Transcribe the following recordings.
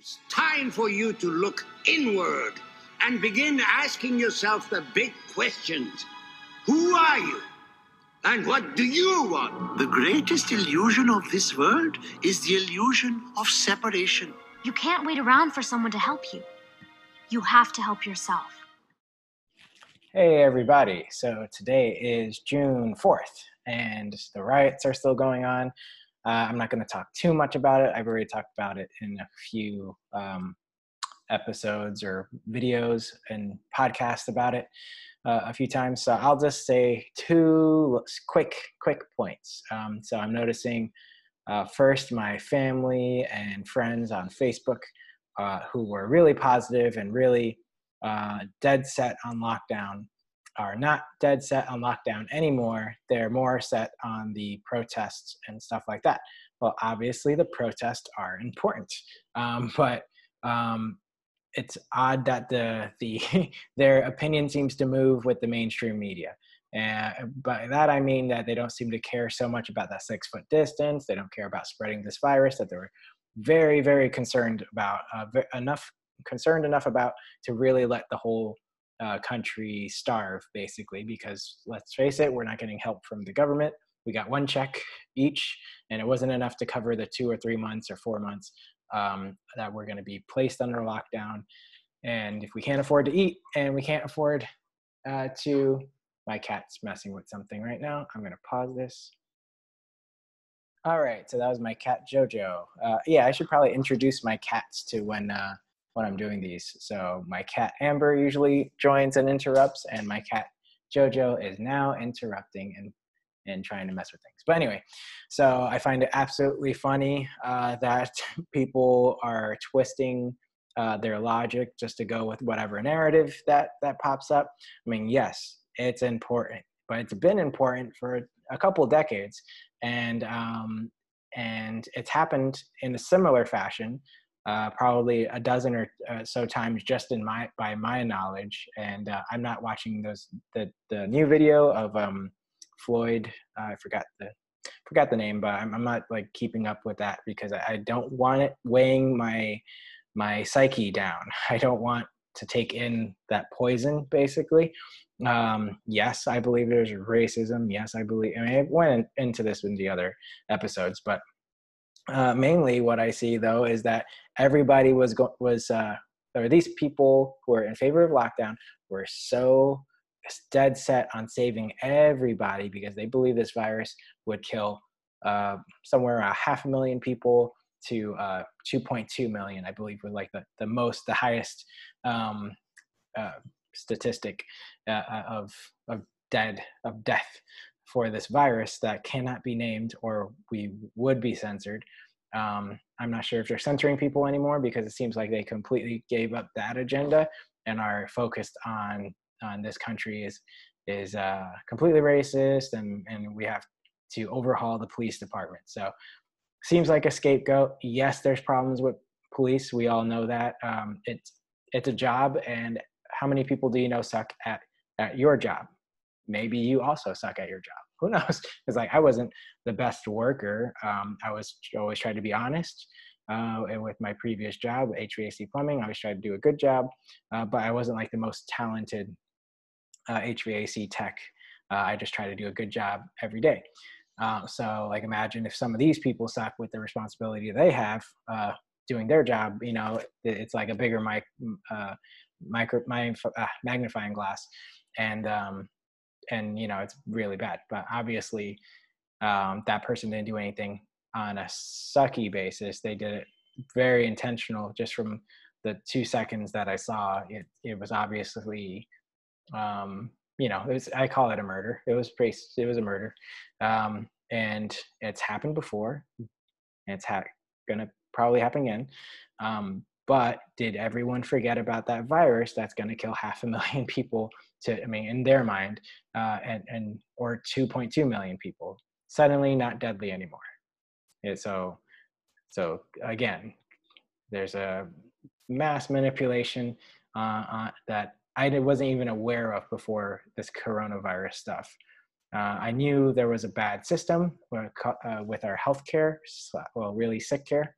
It's time for you to look inward and begin asking yourself the big questions. Who are you? And what do you want? The greatest illusion of this world is the illusion of separation. You can't wait around for someone to help you. You have to help yourself. Hey, everybody. So today is June 4th, and the riots are still going on. Uh, I'm not going to talk too much about it. I've already talked about it in a few um, episodes or videos and podcasts about it uh, a few times. So I'll just say two quick, quick points. Um, so I'm noticing uh, first my family and friends on Facebook uh, who were really positive and really uh, dead set on lockdown are not dead set on lockdown anymore. They're more set on the protests and stuff like that. Well, obviously, the protests are important, um, but um, it's odd that the the their opinion seems to move with the mainstream media. And by that I mean that they don't seem to care so much about that six foot distance. They don't care about spreading this virus that they were very very concerned about uh, enough concerned enough about to really let the whole uh, country starve basically because let's face it we're not getting help from the government. We got one check each and it wasn't enough to cover the two or three months or four months um, that we're going to be placed under lockdown. And if we can't afford to eat and we can't afford uh, to my cat's messing with something right now. I'm going to pause this. All right so that was my cat jojo. Uh, yeah i should probably introduce my cats to when uh, when I'm doing these. So my cat Amber usually joins and interrupts, and my cat Jojo is now interrupting and and trying to mess with things. But anyway, so I find it absolutely funny uh, that people are twisting uh, their logic just to go with whatever narrative that that pops up. I mean, yes, it's important, but it's been important for a couple decades, and um, and it's happened in a similar fashion uh, probably a dozen or uh, so times just in my by my knowledge. And uh, i'm not watching those the the new video of um, floyd i forgot the forgot the name but I'm, I'm not like keeping up with that because I, I don't want it weighing my my psyche down. I don't want to take in that poison basically. Um, yes i believe there's racism. Yes i believe i mean i went into this in the other episodes but uh, mainly what I see though is that everybody was go- was uh, or these people who are in favor of lockdown were so dead set on saving everybody because they believe this virus would kill uh, somewhere around half a million people to uh, 2.2 million, I believe, were like the, the most, the highest um, uh, statistic uh, uh, of of dead of death for this virus that cannot be named or we would be censored. Um, I'm not sure if they're censoring people anymore because it seems like they completely gave up that agenda and are focused on on this country is is uh, completely racist and and we have to overhaul the police department. So seems like a scapegoat. Yes, there's problems with police. We all know that. Um, it's it's a job, and how many people do you know suck at at your job? maybe you also suck at your job. Who knows? Because like I wasn't the best worker. Um, I was always trying to be honest. Uh, and with my previous job, HVAC plumbing, I was trying to do a good job, uh, but I wasn't like the most talented uh, HVAC tech. Uh, I just try to do a good job every day. Uh, so like imagine if some of these people suck with the responsibility they have uh, doing their job, you know, it's like a bigger mic, micro, my, magnifying glass. And um, and you know it's really bad but obviously um, that person didn't do anything on a sucky basis. They did it very intentional just from the two seconds that i saw. It it was obviously um, you know it was i call it a murder. It was pretty it was a murder. Um, and it's happened before. And it's ha- gonna probably happen again. Um, but did everyone forget about that virus that's going to kill half a million people to, I mean, in their mind, uh, and, and, or 2.2 million people suddenly not deadly anymore. Yeah, so, so again, there's a mass manipulation uh, uh, that I wasn't even aware of before this coronavirus stuff. Uh, I knew there was a bad system with, uh, with our healthcare, well, really sick care,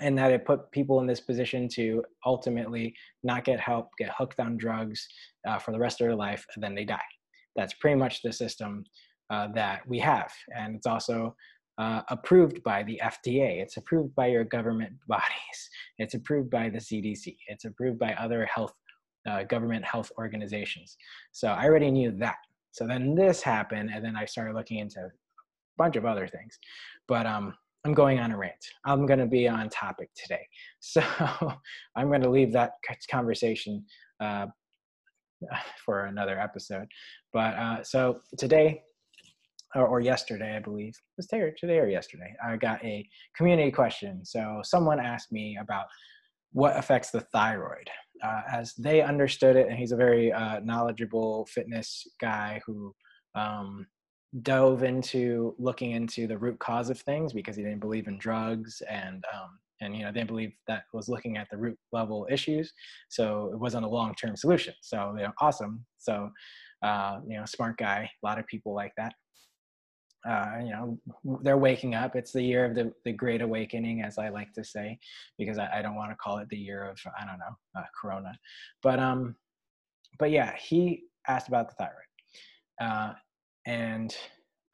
and that it put people in this position to ultimately not get help, get hooked on drugs uh, for the rest of their life, and then they die. That's pretty much the system uh, that we have, and it's also uh, approved by the FDA. It's approved by your government bodies. It's approved by the CDC. It's approved by other health uh, government health organizations. So I already knew that. So then this happened, and then I started looking into a bunch of other things. But um, I'm going on a rant. I'm going to be on topic today. So I'm going to leave that conversation uh, for another episode. But uh, so today, or, or, yesterday, I believe, was today, today or yesterday, I got a community question. So someone asked me about what affects the thyroid. Uh, as they understood it, and he's a very uh, knowledgeable fitness guy who um, dove into looking into the root cause of things because he didn't believe in drugs and um, and you know they believe that was looking at the root level issues so it wasn't a long-term solution. So you know awesome. So uh, you know smart guy a lot of people like that. Uh, you know they're waking up. It's the year of the, the great awakening as i like to say because i, I don't want to call it the year of i don't know uh, corona. But um but yeah he asked about the thyroid. Uh, and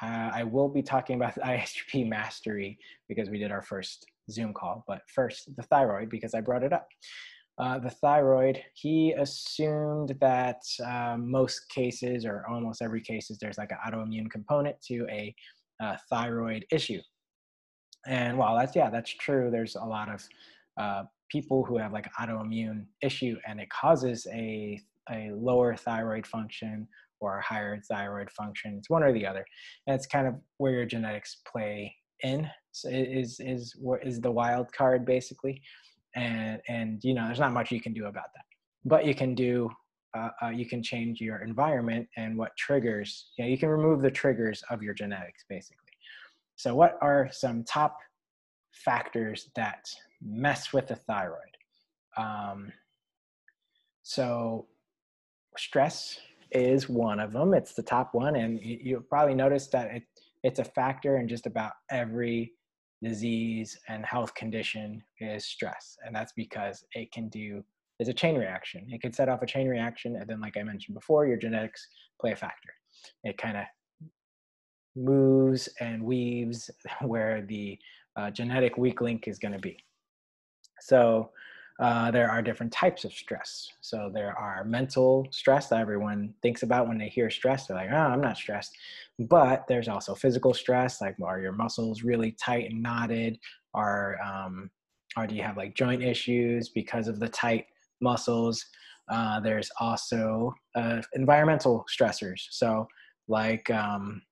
uh, I will be talking about the mastery because we did our first Zoom call. But first, the thyroid because I brought it up. Uh, the thyroid, he assumed that um, most cases or almost every cases there's like an autoimmune component to a uh, thyroid issue. And while that's yeah, that's true. There's a lot of uh, people who have like autoimmune issue and it causes a a lower thyroid function or higher thyroid function. It's one or the other. And it's kind of where your genetics play in so is is what is the wild card basically. And and you know, there's not much you can do about that. But you can do uh, uh, you can change your environment and what triggers. You know, you can remove the triggers of your genetics basically. So what are some top factors that mess with the thyroid? Um, so stress is one of them. It's the top one, and you'll probably notice that it, it's a factor in just about every disease and health condition is stress, and that's because it can do. It's a chain reaction. It can set off a chain reaction, and then, like I mentioned before, your genetics play a factor. It kind of moves and weaves where the uh, genetic weak link is going to be. So uh, there are different types of stress. So there are mental stress that everyone thinks about when they hear stress. They're like, oh, I'm not stressed. But there's also physical stress, like are your muscles really tight and knotted? Are, um, or do you have like joint issues because of the tight muscles? Uh, there's also uh, environmental stressors. So like, um,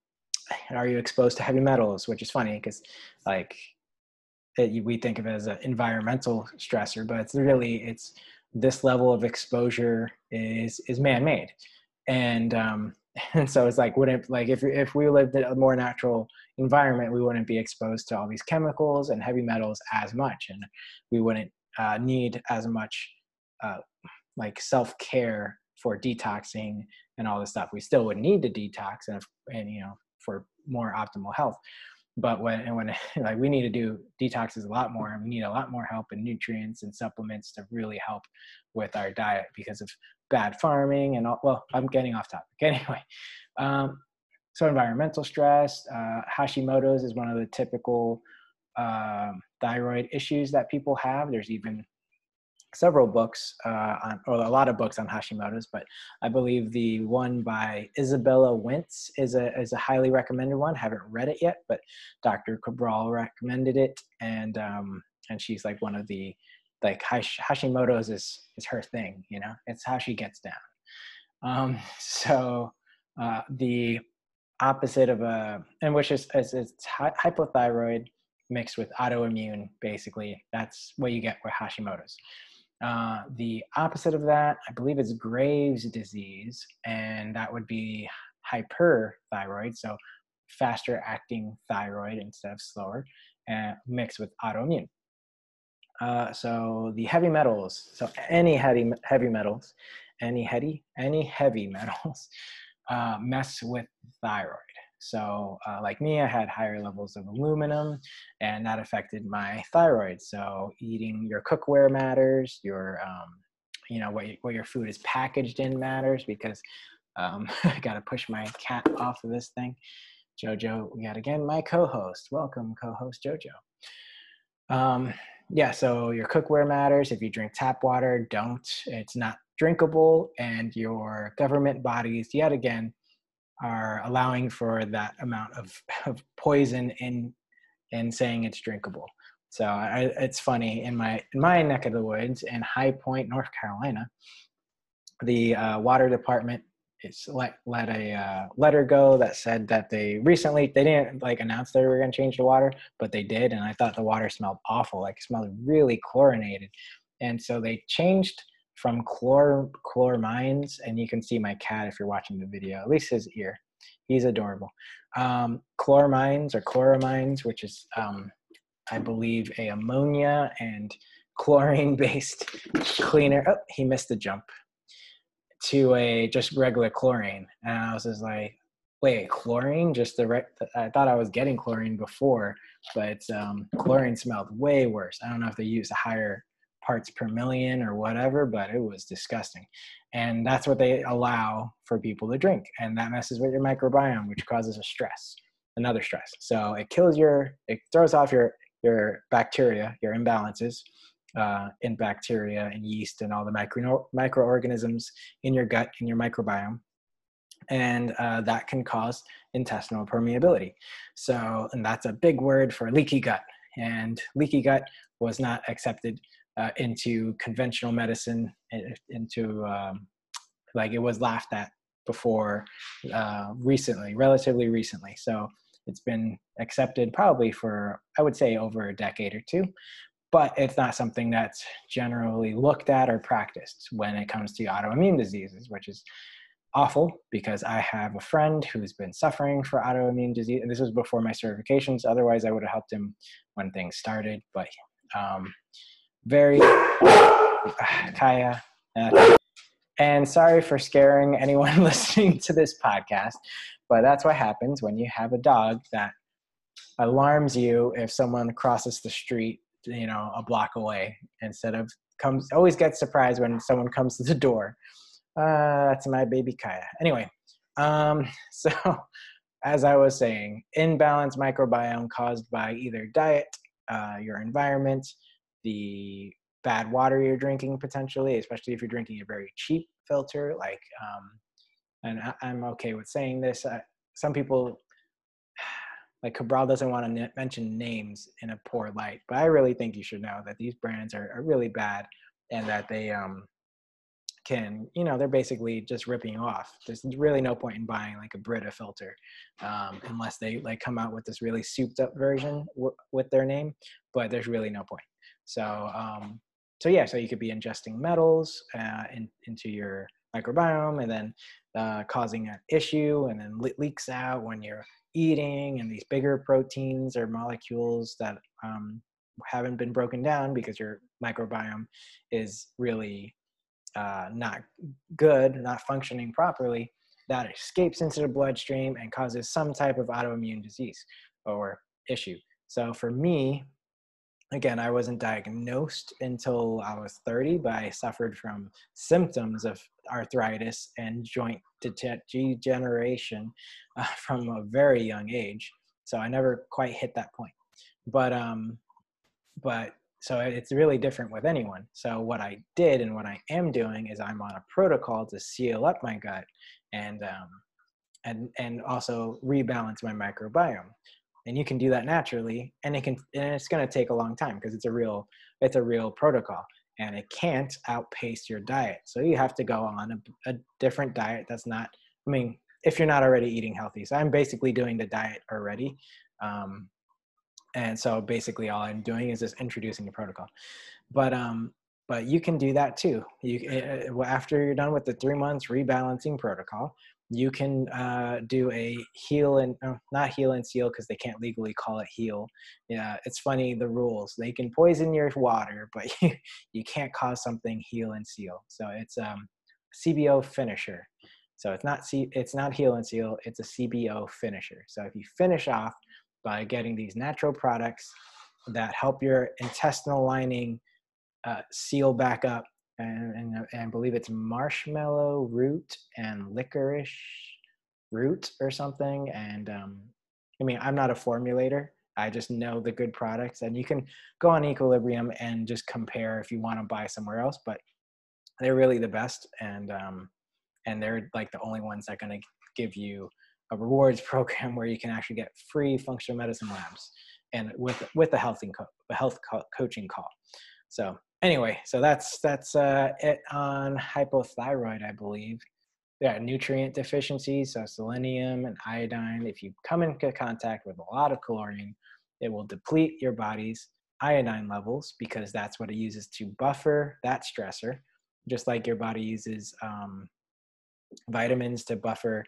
are you exposed to heavy metals? Which is funny because like it, we think of as an environmental stressor, but it's really it's this level of exposure is is man-made, and um, and so it's like wouldn't like if if we lived in a more natural environment, we wouldn't be exposed to all these chemicals and heavy metals as much, and we wouldn't uh, need as much uh, like self care for detoxing and all this stuff. We still would need to detox and and you know for more optimal health but when and when like we need to do detoxes a lot more and we need a lot more help and nutrients and supplements to really help with our diet because of bad farming and all well i'm getting off topic. Anyway um, so environmental stress uh, hashimoto's is one of the typical um, thyroid issues that people have. There's even several books uh, on, or a lot of books on Hashimoto's, but I believe the one by Izabella Wentz is a is a highly recommended one. Haven't read it yet, but Dr. Cabral recommended it, and um, and she's like one of the like Hashimoto's is is her thing. You know, it's how she gets down. Um, so uh, the opposite of a and which is, is it's hypothyroid mixed with autoimmune basically that's what you get with hashimoto's uh, the opposite of that, I believe, is Graves' disease, and that would be hyperthyroid, so faster acting thyroid instead of slower, and mixed with autoimmune. Uh, so the heavy metals, so any heavy heavy metals, any heavy any heavy metals, uh, mess with thyroid. So, uh, like me, I had higher levels of aluminum, and that affected my thyroid. So, eating your cookware matters. Your, um, you know, what what your food is packaged in matters because um, I got to push my cat off of this thing. Jojo, yet again, my co-host. Welcome, co-host Jojo. Um, yeah, so your cookware matters. If you drink tap water, don't. It's not drinkable, and your government bodies, yet again, are allowing for that amount of, of poison in in saying it's drinkable. So I, it's funny in my in my neck of the woods in High Point, North Carolina, the uh, water department it's let let a uh, letter go that said that they recently they didn't like announce they were going to change the water, but they did, and I thought the water smelled awful, like it smelled really chlorinated, and so they changed from chlor chloramines, and you can see my cat if you're watching the video, at least his ear, he's adorable. Um, chloramines or chloramines, which is um, I believe a ammonia and chlorine based cleaner. Oh, he missed the jump to a just regular chlorine, and I was just like, wait, chlorine? Just the re- I thought I was getting chlorine before, but um, chlorine smelled way worse. I don't know if they use a higher parts per million or whatever, but it was disgusting. And that's what they allow for people to drink, and that messes with your microbiome, which causes a stress, another stress. So it kills your, it throws off your your bacteria, your imbalances, uh, in bacteria and yeast and all the micro microorganisms in your gut in your microbiome and uh, that can cause intestinal permeability so and that's a big word for leaky gut and leaky gut was not accepted uh, into conventional medicine into um, like it was laughed at before uh, recently relatively recently so it's been accepted probably for i would say over a decade or two but it's not something that's generally looked at or practiced when it comes to autoimmune diseases, which is awful because I have a friend who's been suffering for autoimmune disease, and this was before my certifications. Otherwise, I would have helped him when things started. But um, very Kaya, uh, and sorry for scaring anyone listening to this podcast, but that's what happens when you have a dog that alarms you if someone crosses the street you know a block away instead of comes always gets surprised when someone comes to the door. Uh, that's my baby kaya. Anyway um, so as i was saying imbalanced microbiome caused by either diet uh, your environment the bad water you're drinking potentially especially if you're drinking a very cheap filter like um, and I, am okay with saying this uh, some people like Cabral doesn't want to n- mention names in a poor light, but I really think you should know that these brands are, are really bad and that they um, can, you know, they're basically just ripping off. There's really no point in buying like a Brita filter um, unless they like come out with this really souped up version w- with their name, but there's really no point. So, um, so yeah, so you could be ingesting metals uh, in, into your microbiome and then uh, causing an issue and then le- leaks out when you're eating and these bigger proteins or molecules that um, haven't been broken down because your microbiome is really uh, not good, not functioning properly, that escapes into the bloodstream and causes some type of autoimmune disease or issue. So for me, again, I wasn't diagnosed until I was 30, but I suffered from symptoms of arthritis and joint degeneration uh, from a very young age. So I never quite hit that point. But um, but so it's really different with anyone. So what I did and what I am doing is I'm on a protocol to seal up my gut and um, and and also rebalance my microbiome and you can do that naturally and it can and it's going to take a long time because it's a real it's a real protocol and it can't outpace your diet. So you have to go on a, a different diet that's not i mean if you're not already eating healthy. So i'm basically doing the diet already um, and so basically all i'm doing is just introducing the protocol. But um but you can do that too. You eh, eh, after you're done with the three months rebalancing protocol you can uh, do a heal and uh, not heal and seal because they can't legally call it heal. Yeah, it's funny the rules. They can poison your water, but you, you can't cause something heal and seal. So it's um, CBO finisher. So it's not C, it's not heal and seal. It's a CBO finisher. So if you finish off by getting these natural products that help your intestinal lining uh, seal back up, and, and, and I believe it's marshmallow root and licorice root or something. And um, I mean, I'm not a formulator. I just know the good products, and you can go on Equilibrium and just compare if you want to buy somewhere else. But they're really the best, and um, and they're like the only ones that are going to give you a rewards program where you can actually get free functional medicine labs and with with the health health co- coaching call. So anyway, so that's that's uh, it on hypothyroid, I believe. Yeah, nutrient deficiencies, so selenium and iodine. If you come into contact with a lot of chlorine, it will deplete your body's iodine levels because that's what it uses to buffer that stressor, just like your body uses um, vitamins to buffer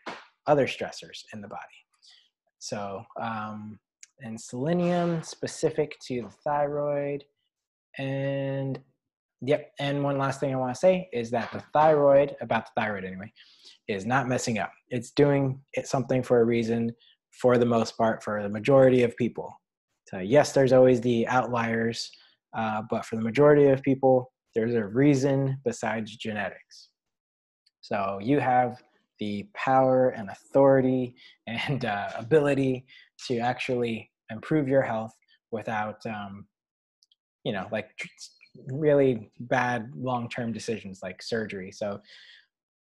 other stressors in the body. So, um, and selenium specific to the thyroid. And yep, and one last thing I want to say is that the thyroid, about the thyroid anyway, is not messing up. It's doing it something for a reason for the most part for the majority of people. So, yes, there's always the outliers, uh, but for the majority of people, there's a reason besides genetics. So you have the power and authority and uh, ability to actually improve your health without, um, you know, like really bad long-term decisions like surgery. So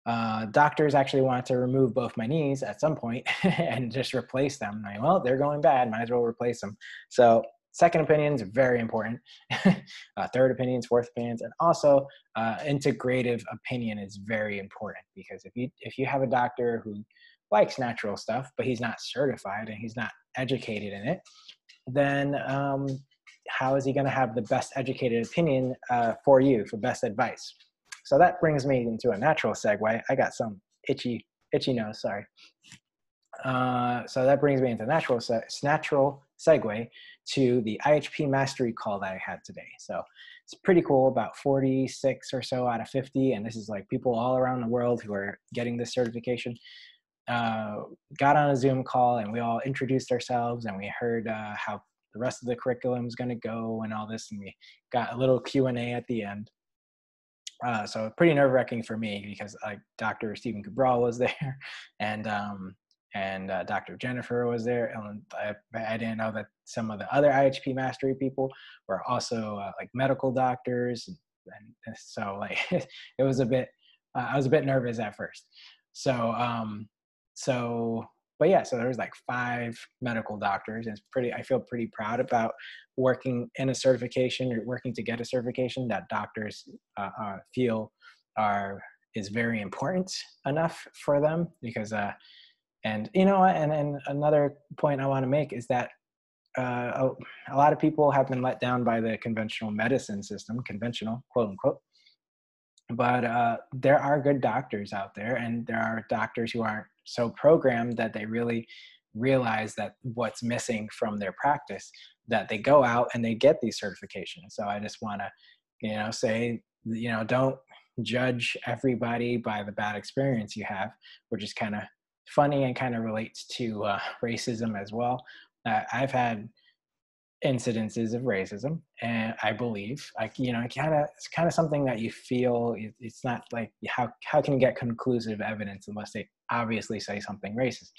uh, doctors actually wanted to remove both my knees at some point and just replace them. I, well, they're going bad. Might as well replace them. So second opinions very important uh, third opinions fourth opinions and also uh, integrative opinion is very important because if you if you have a doctor who likes natural stuff but he's not certified and he's not educated in it then um, how is he going to have the best educated opinion uh, for you for best advice so that brings me into a natural segue i got some itchy itchy nose sorry uh, so that brings me into natural se- natural segue to the IHP mastery call that I had today. So it's pretty cool, about 46 or so out of 50. And this is like people all around the world who are getting this certification. Uh, got on a Zoom call and we all introduced ourselves and we heard uh, how the rest of the curriculum is going to go and all this. And we got a little Q&A at the end. Uh, so pretty nerve wracking for me because like Dr. Stephen Cabral was there and um, and uh, Dr. Jennifer was there. And I, I, didn't know that some of the other IHP mastery people were also uh, like medical doctors, and, and so like it was a bit. Uh, I was a bit nervous at first. So um, so but yeah, so there was like five medical doctors, it's pretty. I feel pretty proud about working in a certification or working to get a certification that doctors uh, uh, feel are is very important enough for them because uh, and you know, and and another point I want to make is that uh, a, a lot of people have been let down by the conventional medicine system, conventional quote unquote. But uh, there are good doctors out there, and there are doctors who aren't so programmed that they really realize that what's missing from their practice that they go out and they get these certifications so i just want to you know say you know don't judge everybody by the bad experience you have which is kind of funny and kind of relates to uh, racism as well. Uh, I've had incidences of racism, and I believe, like you know, kind of it's kind of something that you feel. It's not like how how can you get conclusive evidence unless they obviously say something racist.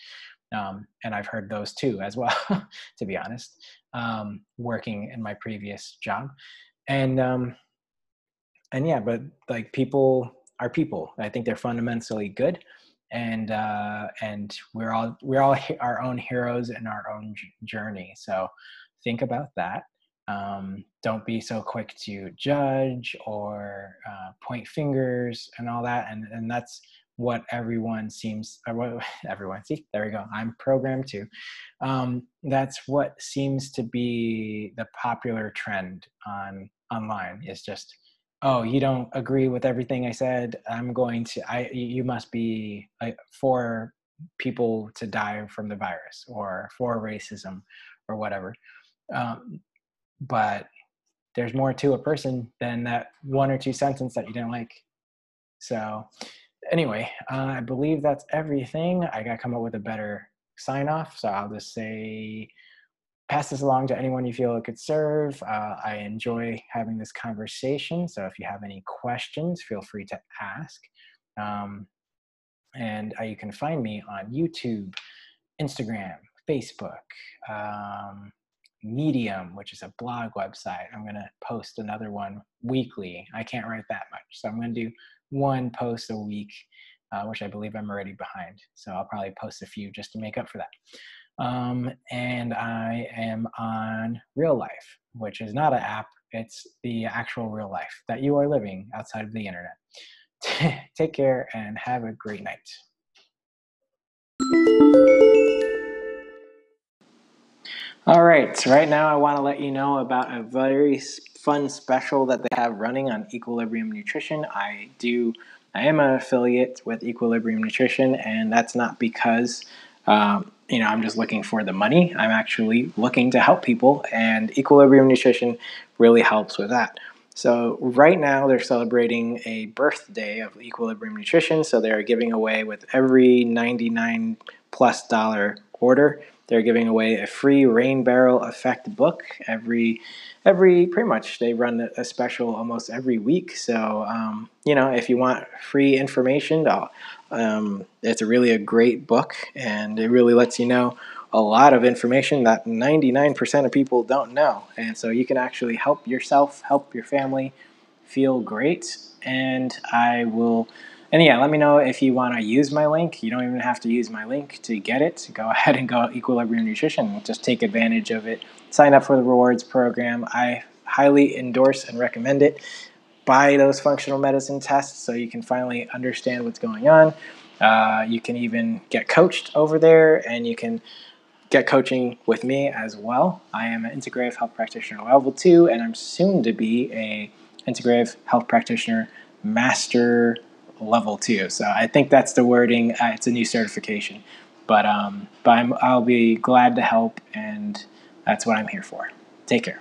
Um, and I've heard those too as well, to be honest, um, working in my previous job, and um, and yeah, but like people are people. I think they're fundamentally good and uh, and we're all we're all our own heroes in our own journey. So think about that. Um, don't be so quick to judge or uh, point fingers and all that. And and that's what everyone seems what everyone see there we go i'm programmed to um, that's what seems to be the popular trend on online is just oh you don't agree with everything i said i'm going to i you must be for people to die from the virus or for racism or whatever um, but there's more to a person than that one or two sentence that you didn't like so anyway, uh, I believe that's everything. I got to come up with a better sign off. So I'll just say, pass this along to anyone you feel it could serve. Uh, I enjoy having this conversation. So if you have any questions, feel free to ask. Um, and uh, you can find me on YouTube, Instagram, Facebook, um, Medium, which is a blog website. I'm going to post another one weekly. I can't write that much. So I'm going to do one post a week, uh, which I believe I'm already behind. So I'll probably post a few just to make up for that. Um, and I am on Real Life, which is not an app, it's the actual real life that you are living outside of the internet. Take care and have a great night. All right, so right now I want to let you know about a very fun special that they have running on Equilibrium Nutrition. I do, I am an affiliate with Equilibrium Nutrition, and that's not because, um, you know, I'm just looking for the money. I'm actually looking to help people, and Equilibrium Nutrition really helps with that. So right now they're celebrating a birthday of Equilibrium Nutrition, so they're giving away with every 99 plus dollar order they're giving away a free rain barrel effect book every every pretty much they run a special almost every week. So um, you know if you want free information, um, it's really a great book and it really lets you know a lot of information that 99% of people don't know. And so you can actually help yourself, help your family feel great. And I will and yeah, let me know if you want to use my link. You don't even have to use my link to get it. Go ahead and go Equilibrium Nutrition. Just take advantage of it. Sign up for the rewards program. I highly endorse and recommend it. Buy those functional medicine tests so you can finally understand what's going on. Uh, you can even get coached over there and you can get coaching with me as well. I am an integrative health practitioner level two, and I'm soon to be a integrative health practitioner master level two. So I think that's the wording. Uh, it's a new certification, but um, but I'm, I'll be glad to help, and that's what I'm here for. Take care.